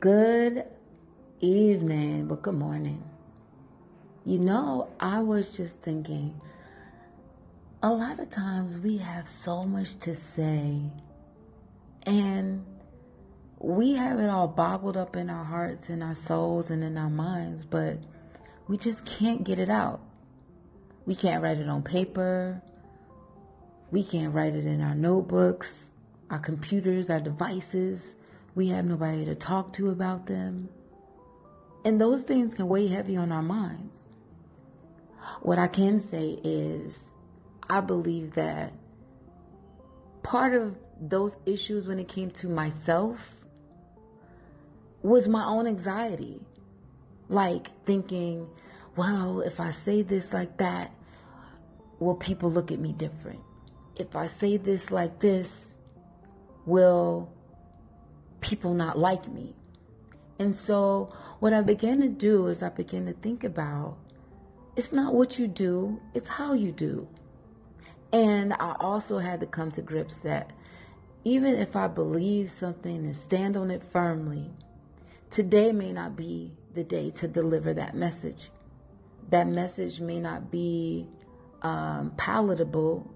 Good evening, but good morning. You know, I was just thinking a lot of times we have so much to say and we have it all bobbled up in our hearts and our souls and in our minds, but we just can't get it out. We can't write it on paper. We can't write it in our notebooks, our computers, our devices. We have nobody to talk to about them. And those things can weigh heavy on our minds. What I can say is, I believe that part of those issues when it came to myself was my own anxiety. Like thinking, well, if I say this like that, will people look at me different? If I say this like this, will people not like me? And so, what I began to do is I began to think about it's not what you do, it's how you do. And I also had to come to grips that even if I believe something and stand on it firmly, today may not be the day to deliver that message. That message may not be um, palatable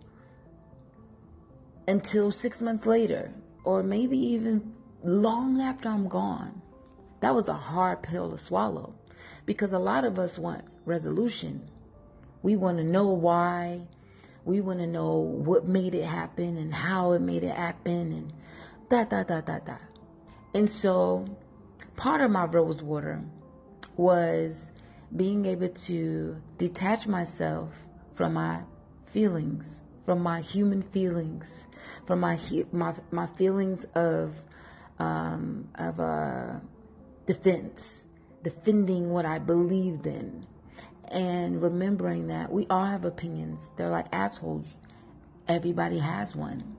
until six months later, or maybe even long after I'm gone. That was a hard pill to swallow because a lot of us want resolution. We want to know why. We want to know what made it happen and how it made it happen and da da da da da. And so part of my rose water was being able to detach myself from my feelings, from my human feelings, from my my my feelings of um, of a defense, defending what I believed in, and remembering that we all have opinions. They're like assholes. Everybody has one.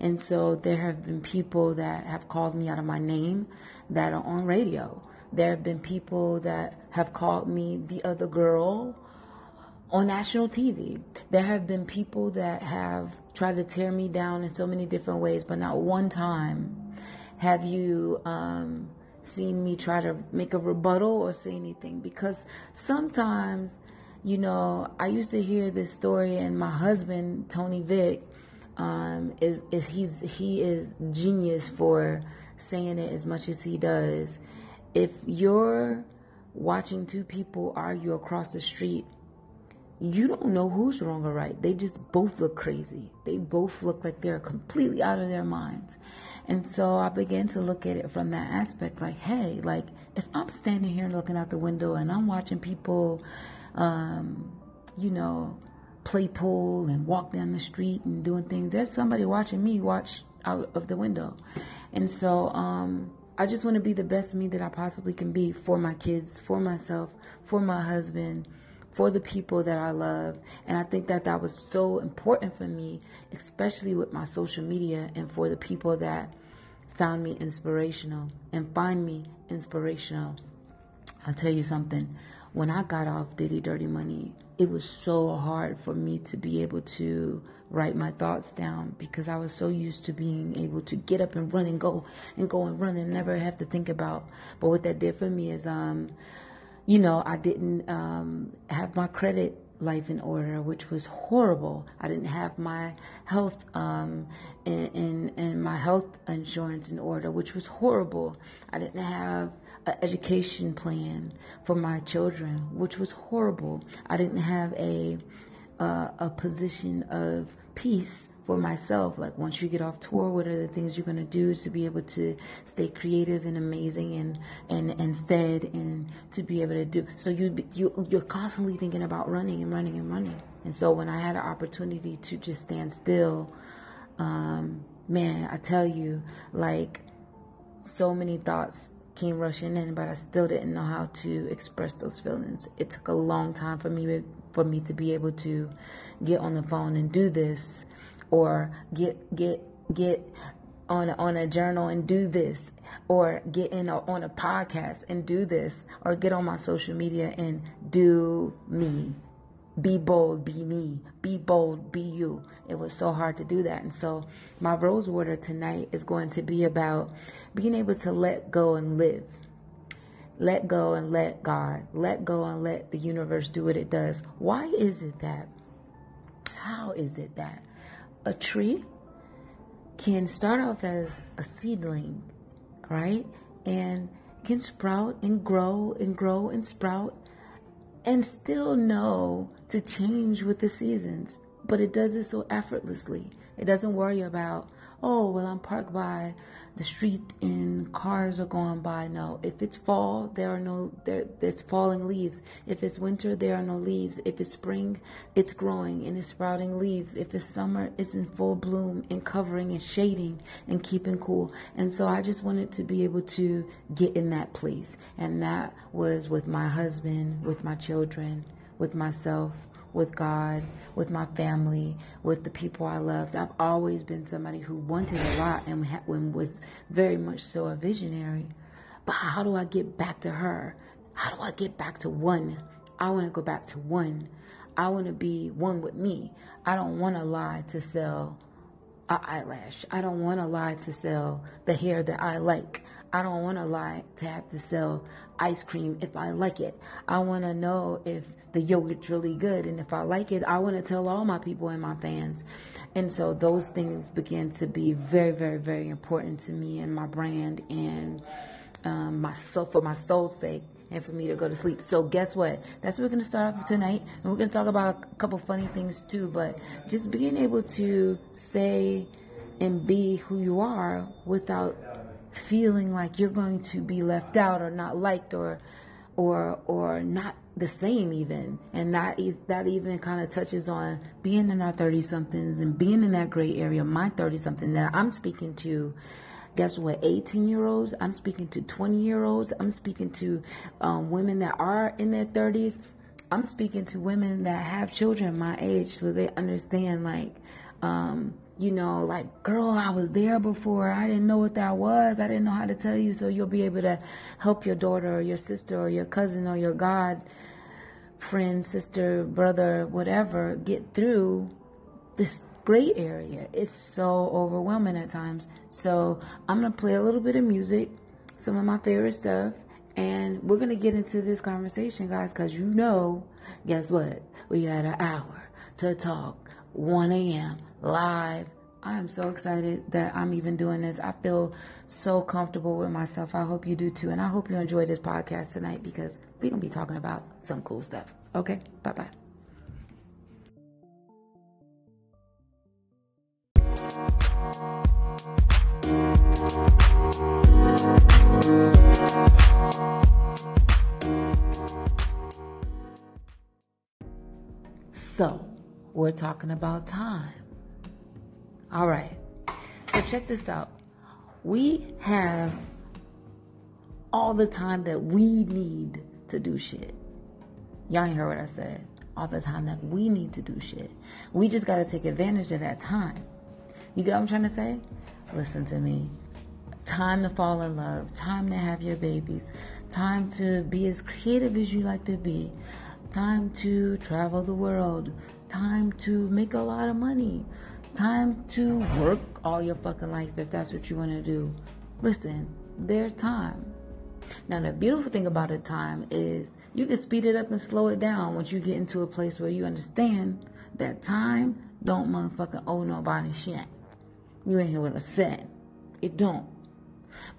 And so there have been people that have called me out of my name that are on radio. There have been people that have called me the other girl on national TV. There have been people that have tried to tear me down in so many different ways, but not one time have you um, seen me try to make a rebuttal or say anything? Because sometimes you know i used to hear this story and my husband tony vick um, is, is he's he is genius for saying it as much as he does. If you're watching two people argue across the street you don't know who's wrong or right. They just both look crazy. They both look like they're completely out of their minds and so I began to look at it from that aspect like, hey, like if I'm standing here looking out the window and I'm watching people, um, you know, play pool and walk down the street and doing things, there's somebody watching me watch out of the window. And so, um, I just want to be the best me that I possibly can be for my kids, for myself, for my husband, for the people that I love. And I think that that was so important for me, especially with my social media and for the people that found me inspirational and find me inspirational. I'll tell you something. When I got off Diddy Dirty Money, it was so hard for me to be able to write my thoughts down because I was so used to being able to get up and run and go and go and run and never have to think about. But what that did for me is, um, you know, I didn't um, have my credit life in order, which was horrible. I didn't have my health um, and, my health insurance in order, which was horrible. I didn't have an education plan for my children, which was horrible. I didn't have a uh, a position of peace for myself. Like once you get off tour, what are the things you're gonna do to be able to stay creative and amazing and and and fed and to be able to do. So you you you're constantly thinking about running and running and running. And so when I had an opportunity to just stand still, um, man, I tell you, like so many thoughts came rushing in, but I still didn't know how to express those feelings. It took a long time for me for me to be able to get on the phone and do this or get get get on a, on a journal and do this or get in a, on a podcast and do this or get on my social media and do me be bold, be me, be bold, be you. It was so hard to do that. And so, my rose water tonight is going to be about being able to let go and live. Let go and let God. Let go and let the universe do what it does. Why is it that? How is it that a tree can start off as a seedling, right? And can sprout and grow and grow and sprout and still know to change with the seasons. But it does it so effortlessly. It doesn't worry about, oh, well, I'm parked by the street and cars are going by. No, if it's fall, there are no there. There's falling leaves. If it's winter, there are no leaves. If it's spring, it's growing and it's sprouting leaves. If it's summer, it's in full bloom and covering and shading and keeping cool. And so I just wanted to be able to get in that place, and that was with my husband, with my children, with myself with God, with my family, with the people I loved. I've always been somebody who wanted a lot and was very much so a visionary. But how do I get back to her? How do I get back to one? I want to go back to one. I want to be one with me. I don't want to lie to sell an eyelash. I don't want to lie to sell the hair that I like. I don't want to lie to have to sell ice cream if I like it. I want to know if the yogurt's really good. And if I like it, I want to tell all my people and my fans. And so those things begin to be very, very, very important to me and my brand and um, my soul, for my soul's sake and for me to go to sleep. So guess what? That's what we're going to start off tonight. And we're going to talk about a couple funny things too. But just being able to say and be who you are without feeling like you're going to be left out or not liked or or or not the same even. And that is that even kind of touches on being in our 30 somethings and being in that gray area my 30 something that i'm speaking to guess what 18 year olds i'm speaking to 20 year olds i'm speaking to um, women that are in their 30s i'm speaking to women that have children my age so they understand like um, you know, like, girl, I was there before. I didn't know what that was. I didn't know how to tell you. So you'll be able to help your daughter or your sister or your cousin or your God friend, sister, brother, whatever, get through this gray area. It's so overwhelming at times. So I'm going to play a little bit of music, some of my favorite stuff. And we're going to get into this conversation, guys, because you know, guess what? We got an hour to talk 1 a.m. live. I am so excited that I'm even doing this. I feel so comfortable with myself. I hope you do too. And I hope you enjoy this podcast tonight because we're going to be talking about some cool stuff. Okay? Bye bye. So, we're talking about time. All right. So check this out. We have all the time that we need to do shit. Y'all ain't heard what I said. All the time that we need to do shit. We just got to take advantage of that time. You get what I'm trying to say? Listen to me. Time to fall in love. Time to have your babies. Time to be as creative as you like to be. Time to travel the world time to make a lot of money, time to work all your fucking life if that's what you want to do. Listen, there's time. Now, the beautiful thing about a time is you can speed it up and slow it down once you get into a place where you understand that time don't motherfucking owe nobody shit. You ain't here with a cent. It don't.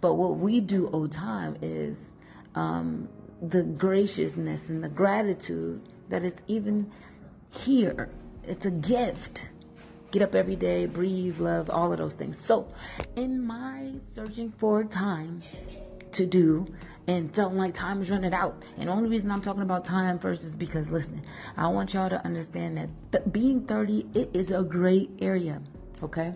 But what we do owe time is um, the graciousness and the gratitude that is even here. It's a gift. Get up every day, breathe, love, all of those things. So, in my searching for time to do and felt like time is running out. And the only reason I'm talking about time first is because, listen, I want y'all to understand that th- being 30, it is a great area, okay?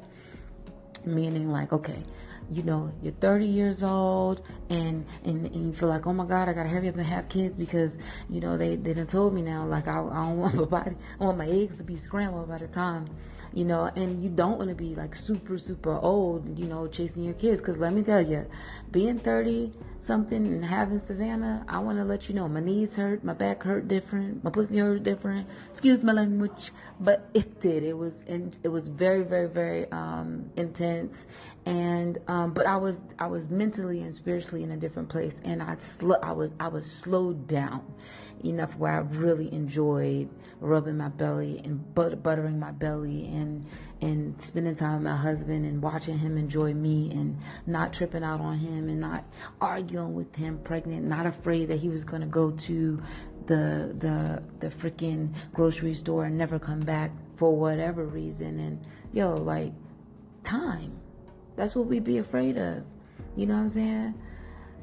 Meaning, like, okay, you know you're 30 years old and, and and you feel like oh my god I gotta hurry up and have kids because you know they they done told me now like I, I don't want my body I want my eggs to be scrambled by the time you know and you don't want to be like super super old you know chasing your kids. Because let me tell you being 30 something and having Savannah, I want to let you know my knees hurt, my back hurt different, my pussy hurt different. Excuse my language, but it did. It was in, it was very very very um, intense, and um, but I was I was mentally and spiritually in a different place, and I sl- I was I was slowed down enough where I really enjoyed rubbing my belly and but- buttering my belly and and spending time with my husband and watching him enjoy me and not tripping out on him and not arguing with him pregnant, not afraid that he was gonna go to the the the freaking grocery store and never come back for whatever reason and yo like time that's what we be afraid of you know what i'm saying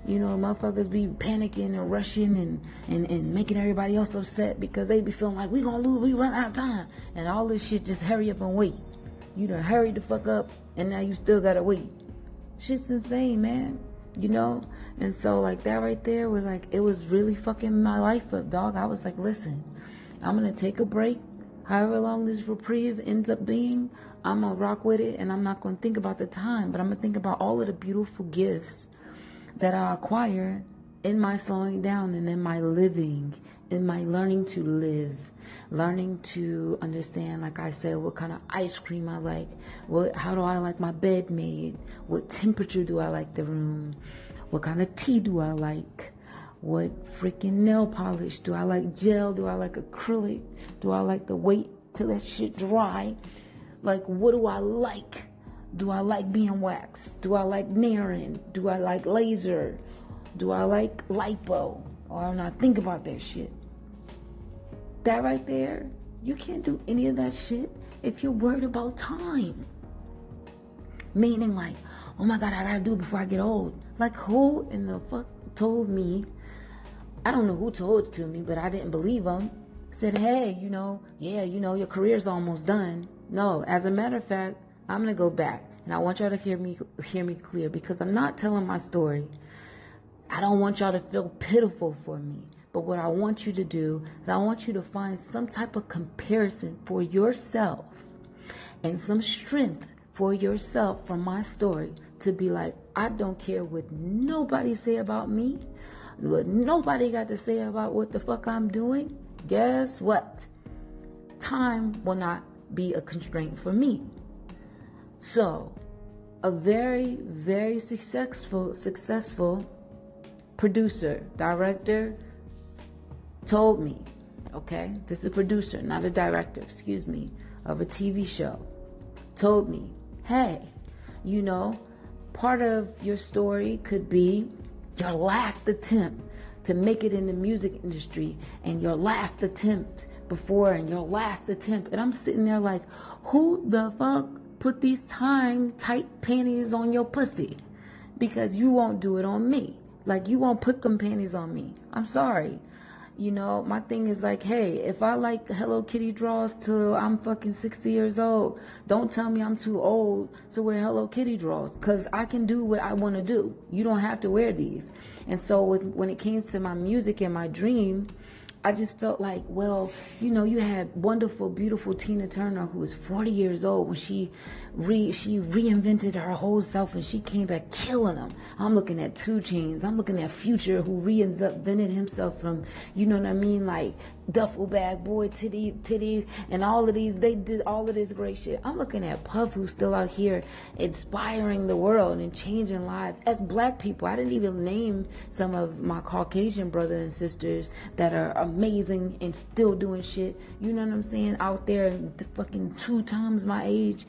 you know, motherfuckers be panicking and rushing and, and, and making everybody else upset because they be feeling like we gonna lose, we run out of time. And all this shit just hurry up and wait. You done hurry the fuck up and now you still gotta wait. Shit's insane, man. You know? And so like that right there was like it was really fucking my life up, dog. I was like, listen, I'm gonna take a break. However long this reprieve ends up being, I'm gonna rock with it and I'm not gonna think about the time, but I'm gonna think about all of the beautiful gifts that I acquire in my slowing down and in my living, in my learning to live, learning to understand, like I said, what kind of ice cream I like, what, how do I like my bed made, what temperature do I like the room, what kind of tea do I like, what freaking nail polish do I like, gel, do I like acrylic, do I like to wait till that shit dry, like what do I like do I like being waxed? Do I like Naren? Do I like laser? Do I like lipo? Or I'm not think about that shit. That right there, you can't do any of that shit if you're worried about time. Meaning like, oh my god, I gotta do it before I get old. Like who in the fuck told me? I don't know who told it to me, but I didn't believe them. Said, hey, you know, yeah, you know, your career's almost done. No, as a matter of fact, I'm gonna go back, and I want y'all to hear me hear me clear because I'm not telling my story. I don't want y'all to feel pitiful for me. But what I want you to do is I want you to find some type of comparison for yourself and some strength for yourself from my story to be like, I don't care what nobody say about me, what nobody got to say about what the fuck I'm doing. Guess what? Time will not be a constraint for me. So, a very, very successful, successful producer, director told me, okay, this is a producer, not a director, excuse me, of a TV show, told me, hey, you know, part of your story could be your last attempt to make it in the music industry and your last attempt before and your last attempt. And I'm sitting there like, who the fuck put these time tight panties on your pussy because you won't do it on me. Like you won't put them panties on me. I'm sorry. You know, my thing is like, hey, if I like Hello Kitty draws till I'm fucking 60 years old, don't tell me I'm too old to wear Hello Kitty draws because I can do what I want to do. You don't have to wear these. And so with, when it came to my music and my dream, I just felt like, well, you know, you had wonderful, beautiful Tina Turner who was 40 years old when she re she reinvented her whole self and she came back killing them. I'm looking at 2 Chainz. I'm looking at Future who reinvented himself from, you know what I mean, like duffel bag boy titty titties and all of these. They did all of this great shit. I'm looking at Puff who's still out here inspiring the world and changing lives. As black people, I didn't even name some of my Caucasian brothers and sisters that are amazing and still doing shit. You know what I'm saying? Out there, fucking two times my age,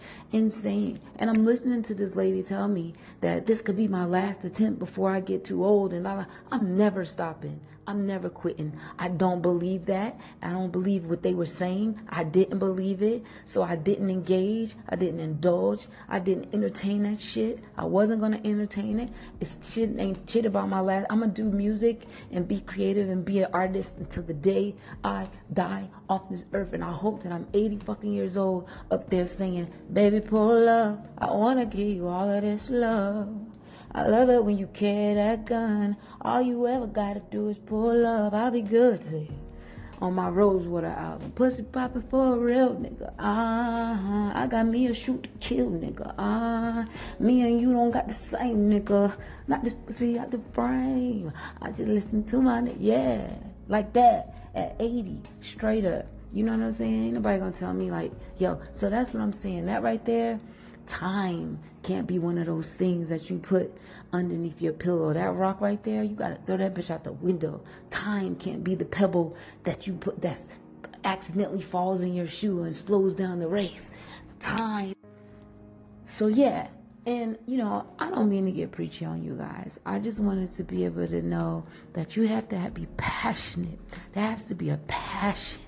insane. And I'm listening to this lady tell me that this could be my last attempt before I get too old, and I'm never stopping. I'm never quitting. I don't believe that. I don't believe what they were saying. I didn't believe it. So I didn't engage. I didn't indulge. I didn't entertain that shit. I wasn't going to entertain it. It's shit ain't shit about my life. I'm going to do music and be creative and be an artist until the day I die off this earth. And I hope that I'm 80 fucking years old up there singing, Baby, pull up. I want to give you all of this love. I love it when you carry that gun. All you ever gotta do is pull up. I'll be good to you. on my Rosewater album. Pussy poppin' for a real nigga. Uh-huh. I got me a shoot to kill nigga. Uh, me and you don't got the same nigga. Not this pussy out the frame. I just listen to my nigga. Yeah. Like that. At 80. Straight up. You know what I'm saying? Ain't nobody gonna tell me like, yo, so that's what I'm saying. That right there, time can't be one of those things that you put underneath your pillow. That rock right there, you gotta throw that bitch out the window. Time can't be the pebble that you put that's accidentally falls in your shoe and slows down the race. Time. So yeah, and you know, I don't mean to get preachy on you guys. I just wanted to be able to know that you have to have, be passionate. There has to be a passion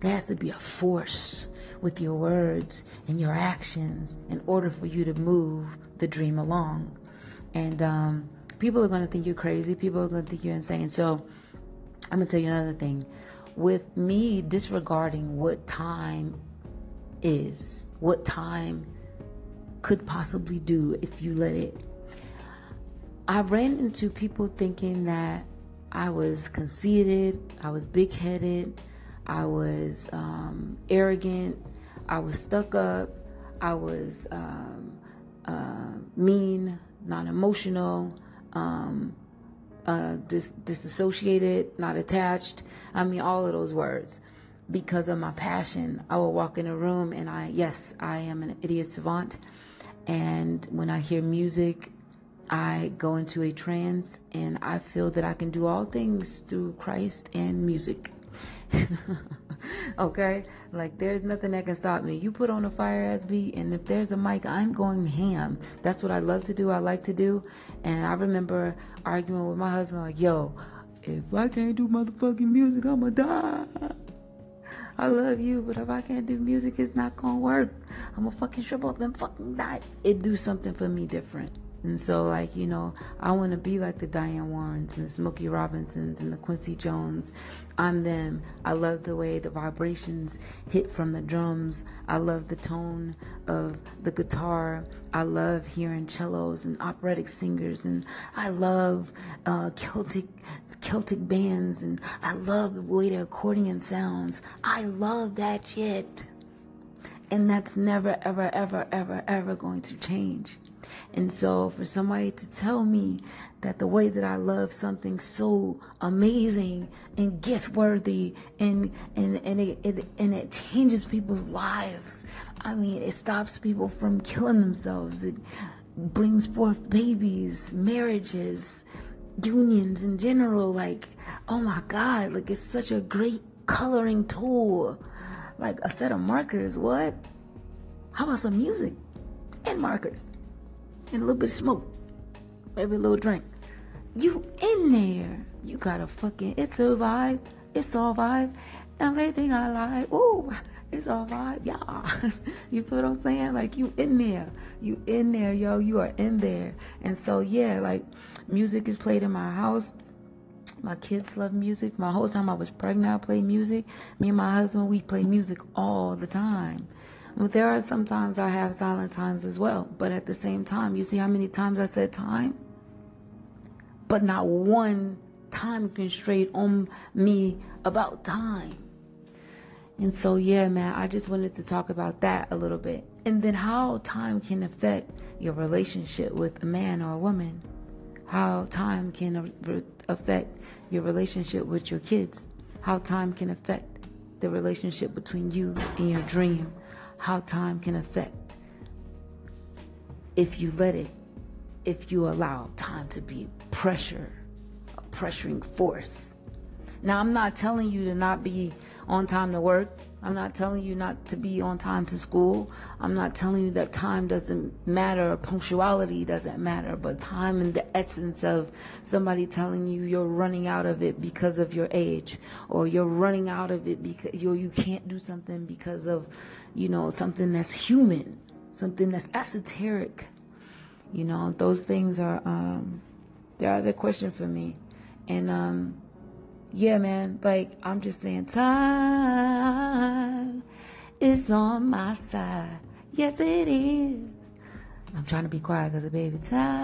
there has to be a force with your words and your actions in order for you to move the dream along. And um, people are going to think you're crazy. People are going to think you're insane. So I'm going to tell you another thing. With me disregarding what time is, what time could possibly do if you let it. I ran into people thinking that I was conceited, I was big headed, I was um, arrogant. I was stuck up. I was um, uh, mean, non emotional, um, uh, dis- disassociated, not attached. I mean, all of those words. Because of my passion, I will walk in a room and I, yes, I am an idiot savant. And when I hear music, I go into a trance and I feel that I can do all things through Christ and music. okay? Like there's nothing that can stop me. You put on a fire ass beat and if there's a mic, I'm going ham. That's what I love to do. I like to do. And I remember arguing with my husband like, "Yo, if I can't do motherfucking music, I'ma die." I love you, but if I can't do music, it's not gonna work. I'm gonna fucking shrivel up and fucking die. It do something for me different. And so, like, you know, I want to be like the Diane Warrens and the Smokey Robinsons and the Quincy Jones. I'm them. I love the way the vibrations hit from the drums. I love the tone of the guitar. I love hearing cellos and operatic singers, and I love uh, Celtic Celtic bands, and I love the way the accordion sounds. I love that shit, and that's never, ever, ever, ever, ever going to change. And so for somebody to tell me that the way that I love something so amazing and gift worthy and and and it, it and it changes people's lives. I mean, it stops people from killing themselves. It brings forth babies, marriages, unions in general like oh my god, like it's such a great coloring tool. Like a set of markers, what? How about some music and markers? And a little bit of smoke, maybe a little drink. You in there. You got a fucking, it's a vibe. It's all vibe. Everything I like. Ooh, it's all vibe. Yeah. you feel what I'm saying? Like you in there. You in there, yo. You are in there. And so, yeah, like music is played in my house. My kids love music. My whole time I was pregnant, I played music. Me and my husband, we play music all the time. There are sometimes I have silent times as well. But at the same time, you see how many times I said time? But not one time constraint on me about time. And so, yeah, man, I just wanted to talk about that a little bit. And then how time can affect your relationship with a man or a woman. How time can affect your relationship with your kids. How time can affect the relationship between you and your dream how time can affect if you let it, if you allow time to be pressure, a pressuring force. Now, I'm not telling you to not be on time to work. I'm not telling you not to be on time to school. I'm not telling you that time doesn't matter, punctuality doesn't matter, but time in the essence of somebody telling you you're running out of it because of your age, or you're running out of it because you you can't do something because of you know, something that's human, something that's esoteric. You know, those things are um they are the question for me. And um yeah, man, like I'm just saying time is on my side. Yes it is. I'm trying to be quiet because the baby time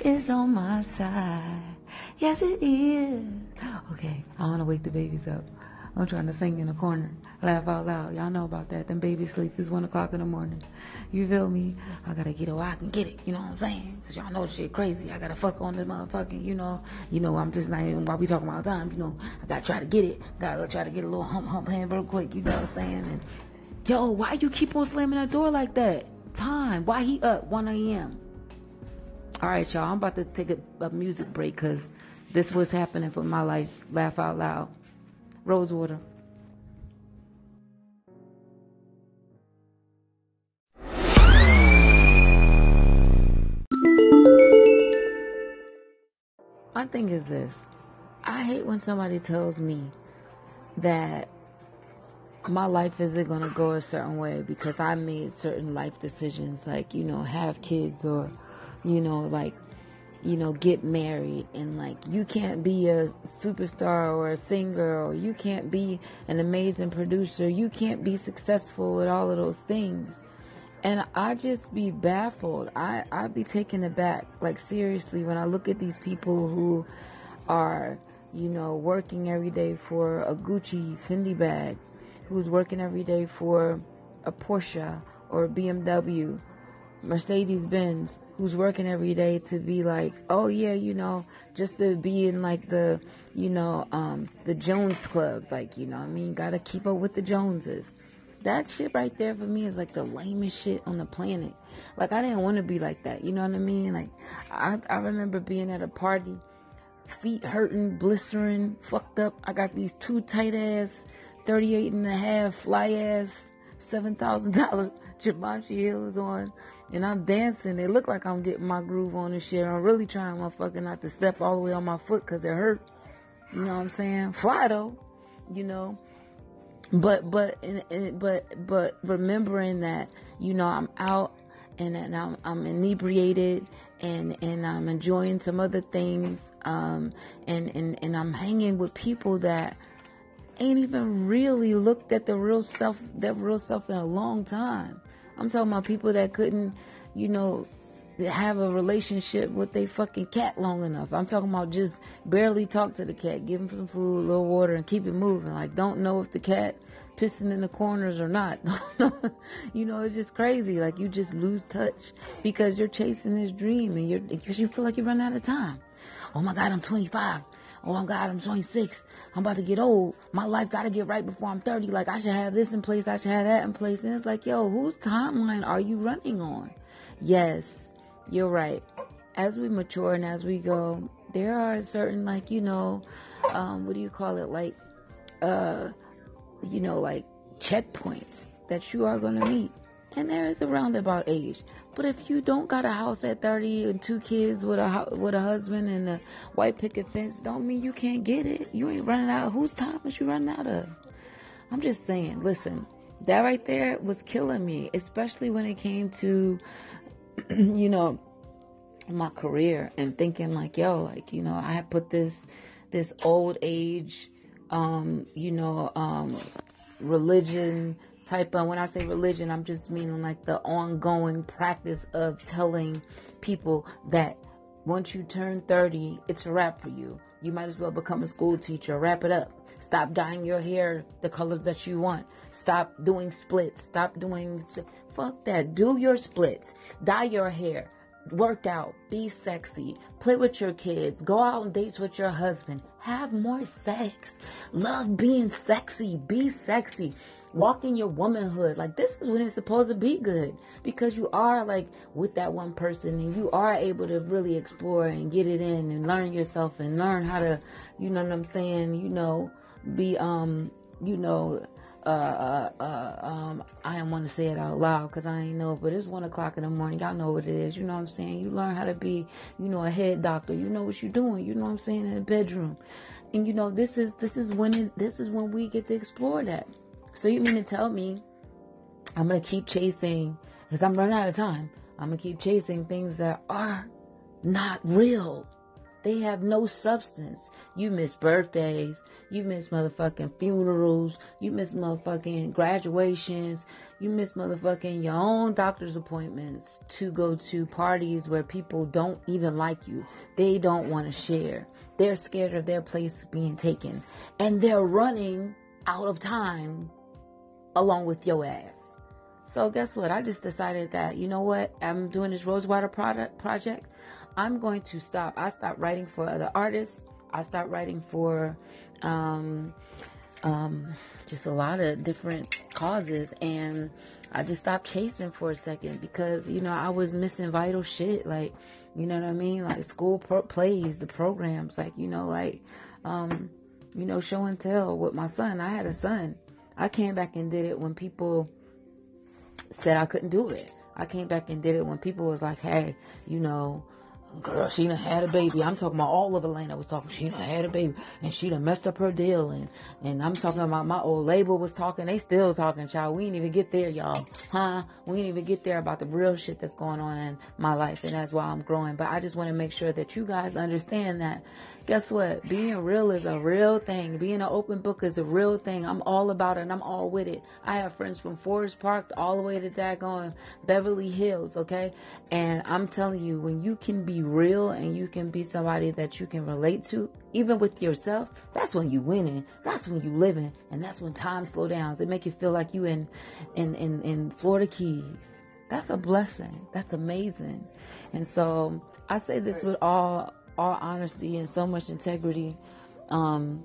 is on my side. Yes, it is. Okay, I want to wake the babies up. I'm trying to sing in the corner, laugh out loud. Y'all know about that. Then baby sleep is one o'clock in the morning. You feel me? I gotta get it where I can get it. You know what I'm saying? Cause y'all know shit crazy. I gotta fuck on this motherfucking. You know, you know. I'm just like while we talking about time. You know, I gotta try to get it. Gotta try to get a little hump hump hand real quick. You know what I'm saying? And yo, why you keep on slamming that door like that? Time. Why he up 1 a.m. All right, y'all. I'm about to take a, a music break because this was happening for my life. Laugh out loud. Rosewater. My thing is this I hate when somebody tells me that my life isn't going to go a certain way because I made certain life decisions, like, you know, have kids or, you know, like you know, get married and like you can't be a superstar or a singer or you can't be an amazing producer. You can't be successful with all of those things. And I just be baffled. I, I be taken aback, like seriously, when I look at these people who are, you know, working every day for a Gucci Fendi bag, who's working every day for a Porsche or a BMW Mercedes Benz who's working every day to be like, oh yeah, you know, just to be in like the, you know, um, the Jones Club, like, you know, I mean, gotta keep up with the Joneses. That shit right there for me is like the lamest shit on the planet. Like I didn't want to be like that, you know what I mean? Like I I remember being at a party, feet hurting, blistering, fucked up. I got these two tight ass, 38 and a half fly ass, seven thousand dollar Givenchy heels on and I'm dancing. It look like I'm getting my groove on and shit. I'm really trying motherfucker not to step all the way on my foot because it hurt. You know what I'm saying? Fly though, you know. But but but but remembering that you know I'm out and, and I'm, I'm inebriated and and I'm enjoying some other things um and and and I'm hanging with people that ain't even really looked at the real self that real self in a long time I'm talking about people that couldn't, you know, have a relationship with their fucking cat long enough. I'm talking about just barely talk to the cat, give him some food, a little water, and keep it moving. Like, don't know if the cat pissing in the corners or not. you know, it's just crazy. Like, you just lose touch because you're chasing this dream and you're because you feel like you're running out of time. Oh my God, I'm 25 oh my God, I'm 26. I'm about to get old. My life got to get right before I'm 30. Like, I should have this in place. I should have that in place. And it's like, yo, whose timeline are you running on? Yes, you're right. As we mature and as we go, there are certain, like, you know, um, what do you call it? Like, uh, you know, like checkpoints that you are going to meet and there is a roundabout age. But if you don't got a house at 30 and two kids with a with a husband and a white picket fence, don't mean you can't get it. You ain't running out. Whose time is you running out of? I'm just saying. Listen, that right there was killing me, especially when it came to, you know, my career and thinking like, yo, like you know, I put this this old age, um, you know, um, religion type of when I say religion, I'm just meaning like the ongoing practice of telling people that once you turn 30, it's a wrap for you. You might as well become a school teacher. Wrap it up. Stop dyeing your hair the colors that you want. Stop doing splits. Stop doing. Fuck that. Do your splits. Dye your hair. Work out. Be sexy. Play with your kids. Go out on dates with your husband. Have more sex. Love being sexy. Be sexy walk in your womanhood. Like this is when it's supposed to be good because you are like with that one person and you are able to really explore and get it in and learn yourself and learn how to, you know what I'm saying, you know, be um, you know, uh, uh, uh, um, I don't want to say it out loud because I ain't know, but it's one o'clock in the morning. Y'all know what it is. You know what I'm saying? You learn how to be, you know, a head doctor. You know what you're doing. You know what I'm saying in the bedroom, and you know this is this is when it, this is when we get to explore that. So you mean to tell me I'm gonna keep chasing because I'm running out of time. I'm gonna keep chasing things that are not real. They have no substance. You miss birthdays. You miss motherfucking funerals. You miss motherfucking graduations. You miss motherfucking your own doctor's appointments to go to parties where people don't even like you. They don't want to share. They're scared of their place being taken. And they're running out of time along with your ass. So guess what? I just decided that, you know what? I'm doing this Rosewater product project. I'm going to stop. I stopped writing for other artists. I stopped writing for um, um, just a lot of different causes. And I just stopped chasing for a second because, you know, I was missing vital shit. Like, you know what I mean? Like school pro- plays, the programs, like, you know, like, um, you know, show and tell with my son. I had a son. I came back and did it when people said I couldn't do it. I came back and did it when people was like, hey, you know, girl, she done had a baby. I'm talking about all of Atlanta was talking, she done had a baby and she done messed up her deal. And, and I'm talking about my old label was talking. They still talking, child. We ain't even get there, y'all. Huh? We ain't even get there about the real shit that's going on in my life. And that's why I'm growing. But I just want to make sure that you guys understand that guess what? Being real is a real thing. Being an open book is a real thing. I'm all about it and I'm all with it. I have friends from Forest Park all the way to daggone Beverly Hills, okay? And I'm telling you, when you can be real and you can be somebody that you can relate to, even with yourself, that's when you winning. That's when you living. And that's when time slow down. It make you feel like you in in in, in Florida Keys. That's a blessing. That's amazing. And so I say this with all all honesty and so much integrity. Um,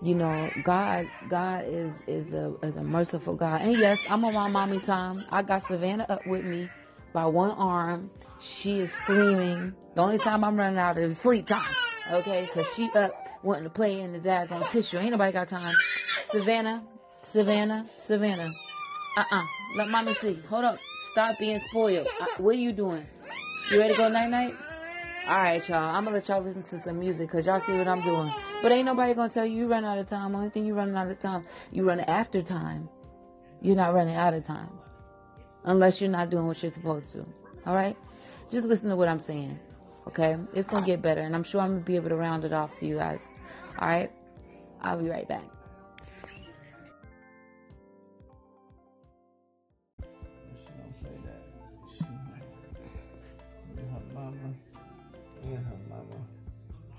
you know, God, God is is a is a merciful God. And yes, I'm on my mommy time. I got Savannah up with me by one arm. She is screaming. The only time I'm running out is sleep time. Okay, because she up wanting to play in the daggone tissue. Ain't nobody got time. Savannah, Savannah, Savannah. Uh-uh. Let mommy see. Hold up. Stop being spoiled. Uh, what are you doing? You ready to go night night? All right, y'all. I'm gonna let y'all listen to some music because y'all see what I'm doing. But ain't nobody gonna tell you you run out of time. Only thing you running out of time, you run after time. You're not running out of time unless you're not doing what you're supposed to. All right, just listen to what I'm saying. Okay, it's gonna get better, and I'm sure I'm gonna be able to round it off to you guys. All right, I'll be right back.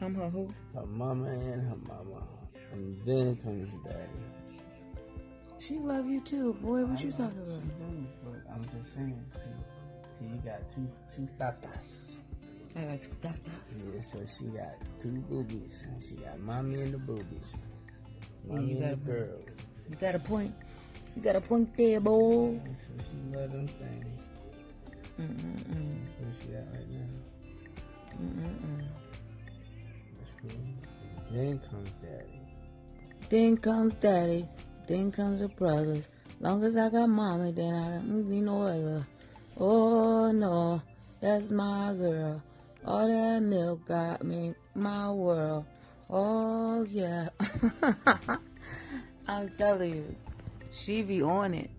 I'm her who? Her mama and her mama. And then comes daddy. She love you too, boy. What I you talking about? But I'm just saying, see, see, you got two two tatas. I got two tatas. Yeah, so she got two boobies. She got mommy and the boobies. Mommy yeah, and the girl. You got a point. You got a point there, boy. Yeah, so she love them things. Mm-mm-mm. Where she at right now? Mm-mm-mm. Then comes daddy. Then comes daddy. Then comes the brothers. Long as I got mommy, then I need no other. Oh no, that's my girl. All that milk got me my world. Oh yeah. I'm telling you, she be on it.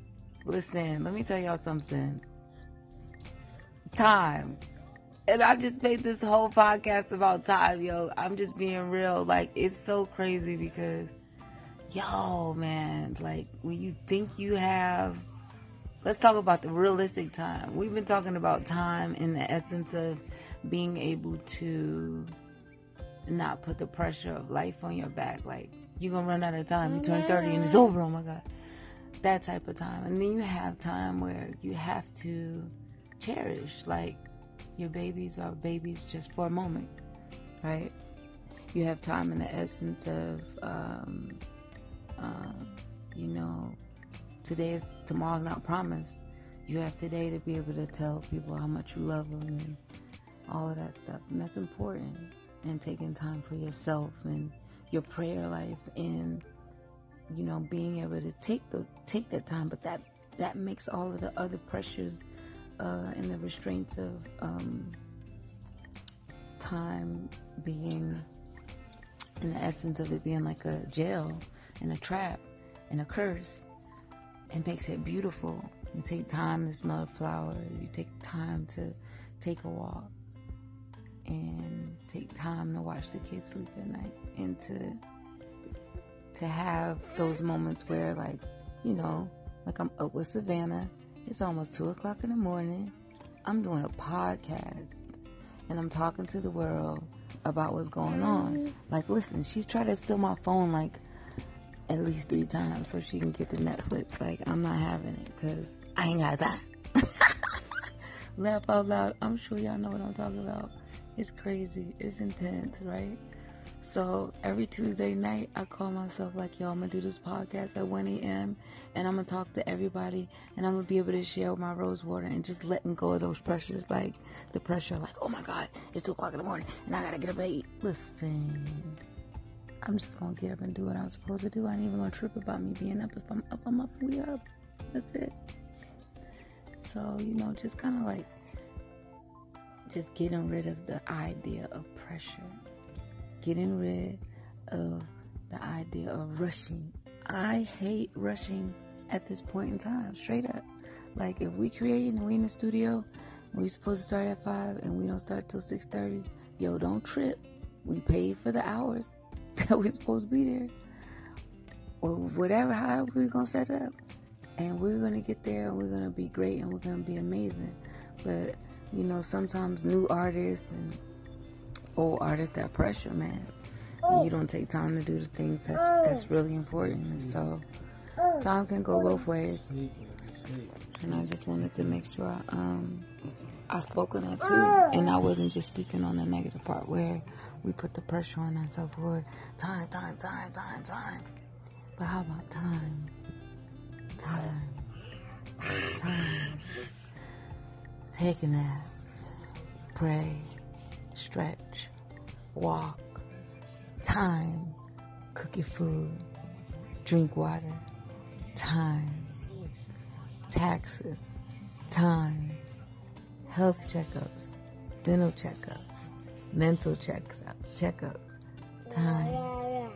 Listen, let me tell y'all something. Time and I just made this whole podcast about time, yo. I'm just being real. Like, it's so crazy because, yo, man, like, when you think you have, let's talk about the realistic time. We've been talking about time in the essence of being able to not put the pressure of life on your back. Like, you're gonna run out of time. You turn 30 and it's over. Oh my God. That type of time. And then you have time where you have to cherish. Like, your babies are babies just for a moment, right? You have time in the essence of, um, uh, you know, today is tomorrow's not promised. You have today to be able to tell people how much you love them and all of that stuff, and that's important. And taking time for yourself and your prayer life and you know being able to take the take that time, but that that makes all of the other pressures uh, and the restraints of um, time being, in the essence of it being like a jail and a trap and a curse, it makes it beautiful. You take time to smell flowers. You take time to take a walk and take time to watch the kids sleep at night and to to have those moments where like, you know, like I'm up with Savannah. It's almost two o'clock in the morning. I'm doing a podcast and I'm talking to the world about what's going on. Like, listen, she's tried to steal my phone like at least three times so she can get the Netflix. Like, I'm not having it because I ain't got time. Laugh out loud. I'm sure y'all know what I'm talking about. It's crazy. It's intense, right? So every Tuesday night, I call myself like, yo, I'm gonna do this podcast at 1 a.m. and I'm gonna talk to everybody and I'm gonna be able to share my rose water and just letting go of those pressures, like the pressure, like, oh my God, it's 2 o'clock in the morning and I gotta get up at 8. Listen, I'm just gonna get up and do what I'm supposed to do. I ain't even gonna trip about me being up. If I'm up, I'm up, we up. That's it. So, you know, just kind of like, just getting rid of the idea of pressure getting rid of the idea of rushing. I hate rushing at this point in time, straight up. Like if we create and we in the studio, we supposed to start at five and we don't start till six thirty. Yo, don't trip. We paid for the hours that we're supposed to be there, or whatever. However we're gonna set up, and we're gonna get there and we're gonna be great and we're gonna be amazing. But you know, sometimes new artists and old artists that pressure, man. And you don't take time to do the things that, that's really important. And so time can go both ways. And I just wanted to make sure I, um, I spoke on that too. And I wasn't just speaking on the negative part where we put the pressure on ourselves for time, time, time, time, time. But how about time? Time. Time. Take a nap. Pray stretch, walk, time, cook your food, drink water, time, taxes, time, health checkups, dental checkups, mental checks checkups, time,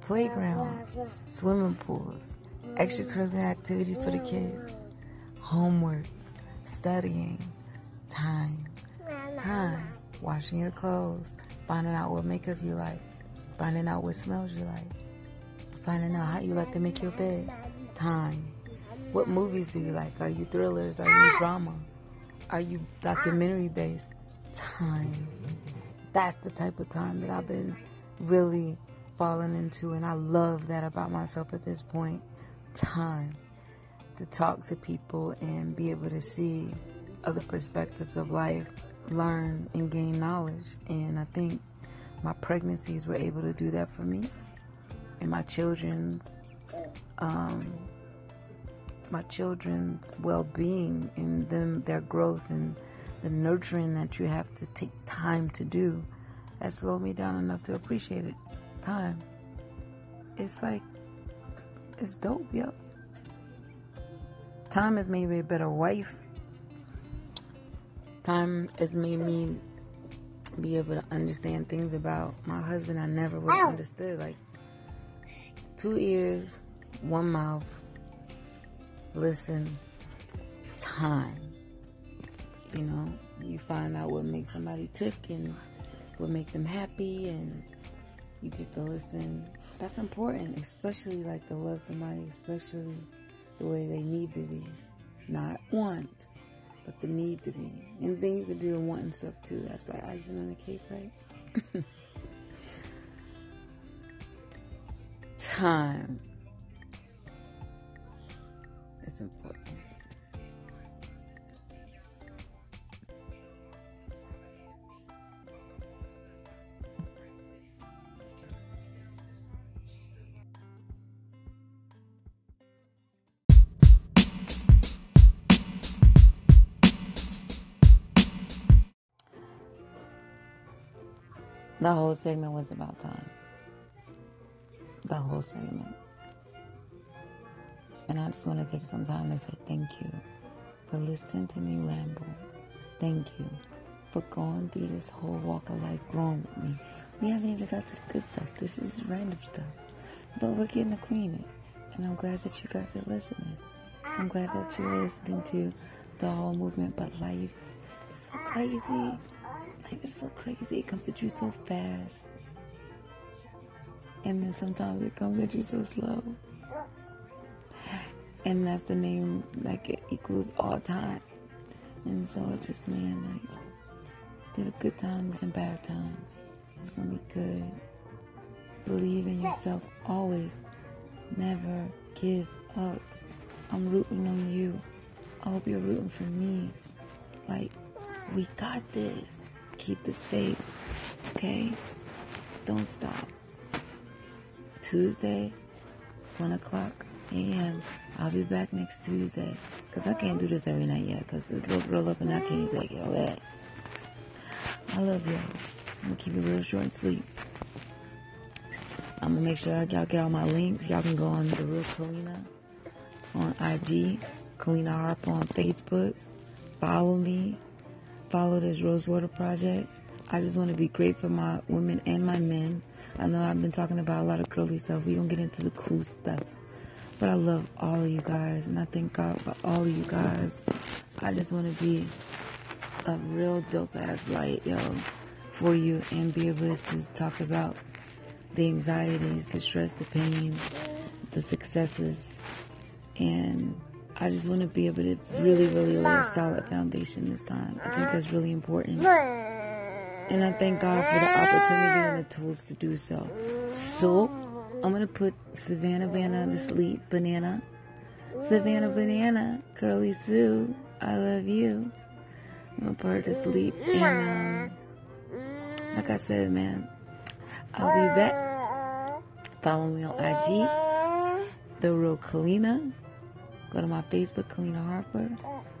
playground, swimming pools, extracurricular activities for the kids, homework, studying, time, time washing your clothes, finding out what makeup you like, finding out what smells you like, finding out how you like to make your bed, time. What movies do you like? Are you thrillers? Are you drama? Are you documentary based? Time. That's the type of time that I've been really falling into, and I love that about myself at this point. Time to talk to people and be able to see other perspectives of life learn and gain knowledge. And I think my pregnancies were able to do that for me. And my children's um, my children's well-being and them their growth and the nurturing that you have to take time to do that slowed me down enough to appreciate it. Time. It's like it's dope yo. Time has made me a better wife time has made me be able to understand things about my husband I never would have oh. understood. Like two ears, one mouth, listen, time. You know, you find out what makes somebody tick and what makes them happy, and you get to listen. That's important, especially like to love somebody, especially the way they need to be, not want but the need to be. And then you can do the wanting stuff too. That's like icing on the cake, right? Time. It's important. The whole segment was about time. The whole segment. And I just want to take some time to say thank you for listening to me ramble. Thank you for going through this whole walk of life growing with me. We haven't even got to the good stuff. This is random stuff. But we're getting acquainted. And I'm glad that you guys are listening. I'm glad that you're listening to the whole movement. But life is so crazy. Life is so crazy. It comes at you so fast. And then sometimes it comes at you so slow. And that's the name, like, it equals all time. And so it's just, man, like, there are good times and bad times. It's gonna be good. Believe in yourself always. Never give up. I'm rooting on you. I hope you're rooting for me. Like, we got this. Keep the faith. Okay? Don't stop. Tuesday, 1 o'clock a.m. I'll be back next Tuesday. Because I can't do this every night yet. Because this little girl up and I can't it away. I love y'all. I'm going to keep it real short and sweet. I'm going to make sure y'all get all my links. Y'all can go on The Real Kalina on IG. Kalina Harper on Facebook. Follow me. Follow this Rosewater Project. I just want to be great for my women and my men. I know I've been talking about a lot of girly stuff. We're going to get into the cool stuff. But I love all of you guys, and I thank God for all of you guys. I just want to be a real dope ass light, yo, for you and be able to talk about the anxieties, the stress, the pain, the successes, and I just want to be able to really, really lay a solid foundation this time. I think that's really important. And I thank God for the opportunity and the tools to do so. So, I'm going to put Savannah Banana to sleep. Banana. Savannah Banana. Curly Sue. I love you. I'm going to put her to sleep. And, um, like I said, man, I'll be back. Follow me on IG. The Real Kalina. Go to my Facebook, Kalina Harper.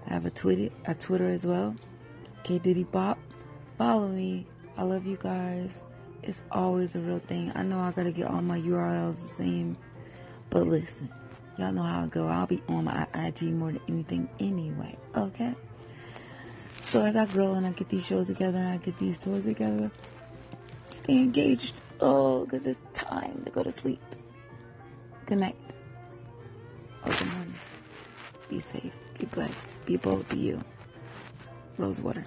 I have a Twitter, a Twitter as well. K Diddy Bop. Follow me. I love you guys. It's always a real thing. I know I gotta get all my URLs the same, but listen, y'all know how I go. I'll be on my IG more than anything anyway. Okay. So as I grow and I get these shows together and I get these tours together, stay engaged. Oh, because it's time to go to sleep. Connect. Open morning. Be safe. Be blessed. Be bold. Be you. Rosewater.